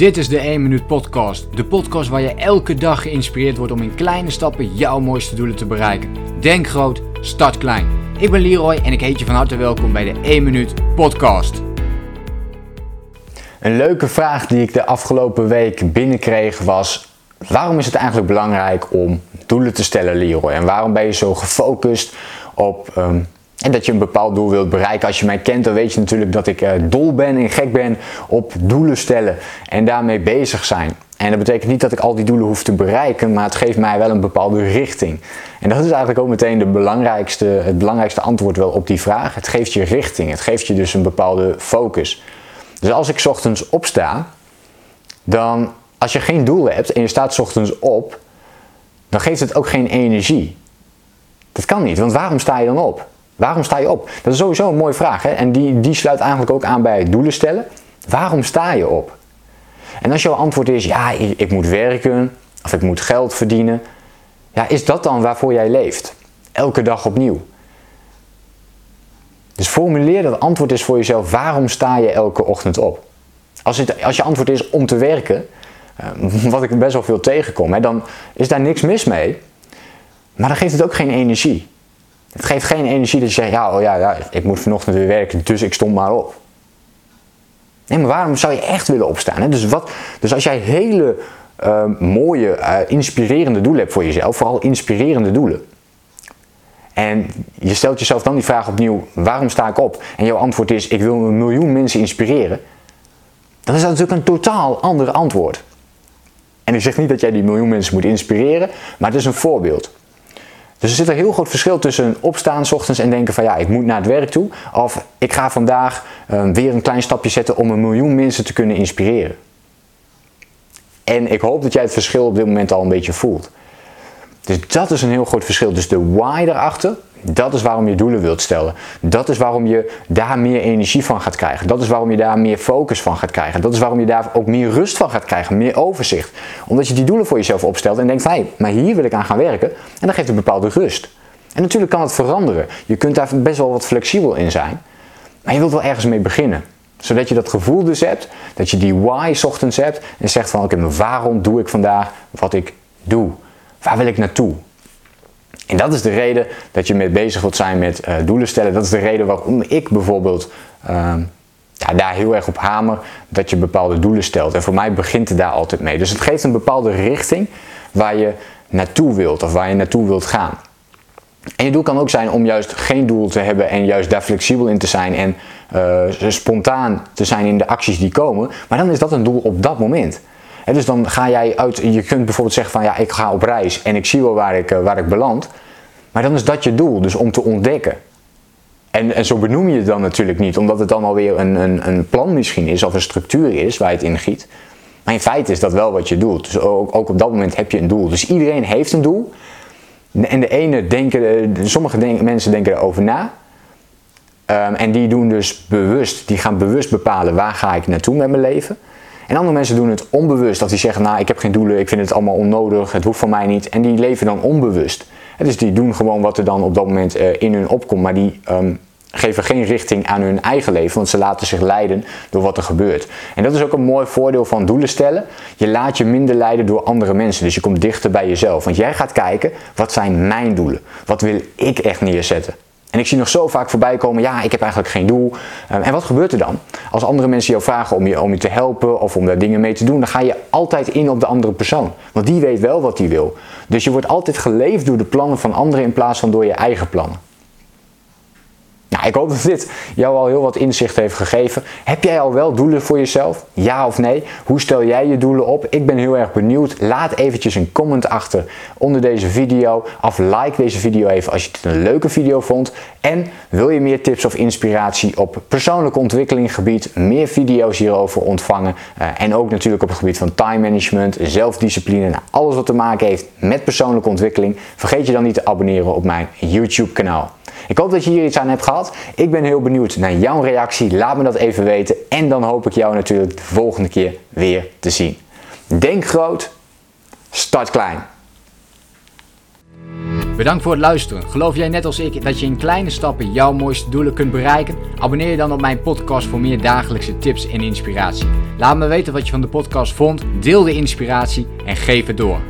Dit is de 1 Minuut Podcast. De podcast waar je elke dag geïnspireerd wordt om in kleine stappen jouw mooiste doelen te bereiken. Denk groot, start klein. Ik ben Leroy en ik heet je van harte welkom bij de 1 Minuut Podcast. Een leuke vraag die ik de afgelopen week binnenkreeg was: waarom is het eigenlijk belangrijk om doelen te stellen, Leroy? En waarom ben je zo gefocust op um, dat je een bepaald doel wilt bereiken? Als je mij kent, dan weet je natuurlijk dat ik uh, dol ben en gek ben op doelen stellen en daarmee bezig zijn. En dat betekent niet dat ik al die doelen hoef te bereiken, maar het geeft mij wel een bepaalde richting. En dat is eigenlijk ook meteen de belangrijkste, het belangrijkste antwoord wel op die vraag. Het geeft je richting, het geeft je dus een bepaalde focus. Dus als ik ochtends opsta, dan als je geen doel hebt en je staat ochtends op, dan geeft het ook geen energie. Dat kan niet, want waarom sta je dan op? Waarom sta je op? Dat is sowieso een mooie vraag hè? en die, die sluit eigenlijk ook aan bij doelen stellen. Waarom sta je op? En als jouw antwoord is ja, ik, moet werken of ik moet geld verdienen, ja, is dat dan waarvoor jij leeft? Elke dag opnieuw. Dus formuleer dat antwoord eens voor jezelf. Waarom sta je elke ochtend op? Als, het, als je antwoord is om te werken, eh, wat ik best wel veel tegenkom, hè, dan is daar niks mis mee. Maar dan geeft het ook geen energie. Het geeft geen energie dat je zegt, ja, oh ja, ja, ik moet vanochtend weer werken, dus ik stond maar op. Nee, maar waarom zou je echt willen opstaan? Hè? Dus, wat, dus als jij hele uh, mooie, uh, inspirerende doelen hebt voor jezelf, vooral inspirerende doelen. En je stelt jezelf dan die vraag opnieuw, waarom sta ik op? En jouw antwoord is, ik wil een miljoen mensen inspireren. Dan is dat natuurlijk een totaal ander antwoord. En ik zeg niet dat jij die miljoen mensen moet inspireren, maar het is een voorbeeld. Dus er zit een heel groot verschil tussen opstaan s ochtends en denken van ja, ik moet naar het werk toe. Of ik ga vandaag uh, weer een klein stapje zetten om een miljoen mensen te kunnen inspireren. En ik hoop dat jij het verschil op dit moment al een beetje voelt. Dus dat is een heel groot verschil. Dus de why erachter, dat is waarom je doelen wilt stellen. Dat is waarom je daar meer energie van gaat krijgen. Dat is waarom je daar meer focus van gaat krijgen. Dat is waarom je daar ook meer rust van gaat krijgen, meer overzicht. Omdat je die doelen voor jezelf opstelt en denkt hé, hey, maar hier wil ik aan gaan werken. En dat geeft een bepaalde rust. En natuurlijk kan het veranderen. Je kunt daar best wel wat flexibel in zijn. Maar je wilt wel ergens mee beginnen. Zodat je dat gevoel dus hebt, dat je die why ochtends hebt en zegt van oké, maar waarom doe ik vandaag wat ik doe? Waar wil ik naartoe? En dat is de reden dat je mee bezig wilt zijn met uh, doelen stellen. Dat is de reden waarom ik bijvoorbeeld uh, ja, daar heel erg op hamer dat je bepaalde doelen stelt. En voor mij begint het daar altijd mee. Dus het geeft een bepaalde richting waar je naartoe wilt of waar je naartoe wilt gaan. En je doel kan ook zijn om juist geen doel te hebben en juist daar flexibel in te zijn en uh, spontaan te zijn in de acties die komen. Maar dan is dat een doel op dat moment dus dan ga jij uit, je kunt bijvoorbeeld zeggen van ja, ik ga op reis en ik zie wel waar ik, eh, waar ik beland. Maar dan is dat je doel, dus om te ontdekken. En, en zo benoem je het dan natuurlijk niet, omdat het dan alweer een, een, een plan misschien is of een structuur is waar het in giet. Maar in feite is dat wel wat je doet. Dus ook, ook op dat moment heb je een doel. Dus iedereen heeft een doel. En de ene denken, sommige mensen denken erover na. Um, en die doen dus bewust, die gaan bewust bepalen waar ga ik naartoe met mijn leven. En andere mensen doen het onbewust. Dat die zeggen, nou ik heb geen doelen, ik vind het allemaal onnodig, het hoeft van mij niet. En die leven dan onbewust. dus die doen gewoon wat er dan op dat moment uh, in hun opkomt. Maar die um, geven geen richting aan hun eigen leven, want ze laten zich leiden door wat er gebeurt. En dat is ook een mooi voordeel van doelen stellen. Je laat je minder leiden door andere mensen, dus je komt dichter bij jezelf. Want jij gaat kijken, wat zijn mijn doelen? Wat wil ik echt neerzetten? En ik zie nog zo vaak voorbij komen, ja, ik heb eigenlijk geen doel. Ehm, en wat gebeurt er dan? Als andere mensen jou vragen om je, om je te helpen of om daar dingen mee te doen, dan ga je altijd in op de andere persoon. Want die weet wel wat hij wil. Dus je wordt altijd geleefd door de plannen van anderen in plaats van door je eigen plannen. Nou, ik hoop dat dit jou al heel wat inzicht heeft gegeven. Heb jij al wel doelen voor jezelf? Ja of nee? Hoe stel jij je doelen op? Ik ben heel erg benieuwd. Laat eventjes een comment achter onder deze video. Of like deze video even als je het een leuke video vond. En wil je meer tips of inspiratie op persoonlijke ontwikkelinggebied? Meer video's hierover ontvangen. Uh, en ook natuurlijk op het gebied van time management, zelfdiscipline alles wat te maken heeft met persoonlijke ontwikkeling. Vergeet je dan niet te abonneren op mijn YouTube kanaal. Ik hoop dat je hier iets aan hebt gehad. Ik ben heel benieuwd naar jouw reactie. Laat me dat even weten. En dan hoop ik jou natuurlijk de volgende keer weer te zien. Denk groot, start klein. Bedankt voor het luisteren. Geloof jij net als ik dat je in kleine stappen jouw mooiste doelen kunt bereiken? Abonneer je dan op mijn podcast voor meer dagelijkse tips en inspiratie. Laat me weten wat je van de podcast vond, deel de inspiratie en geef het door.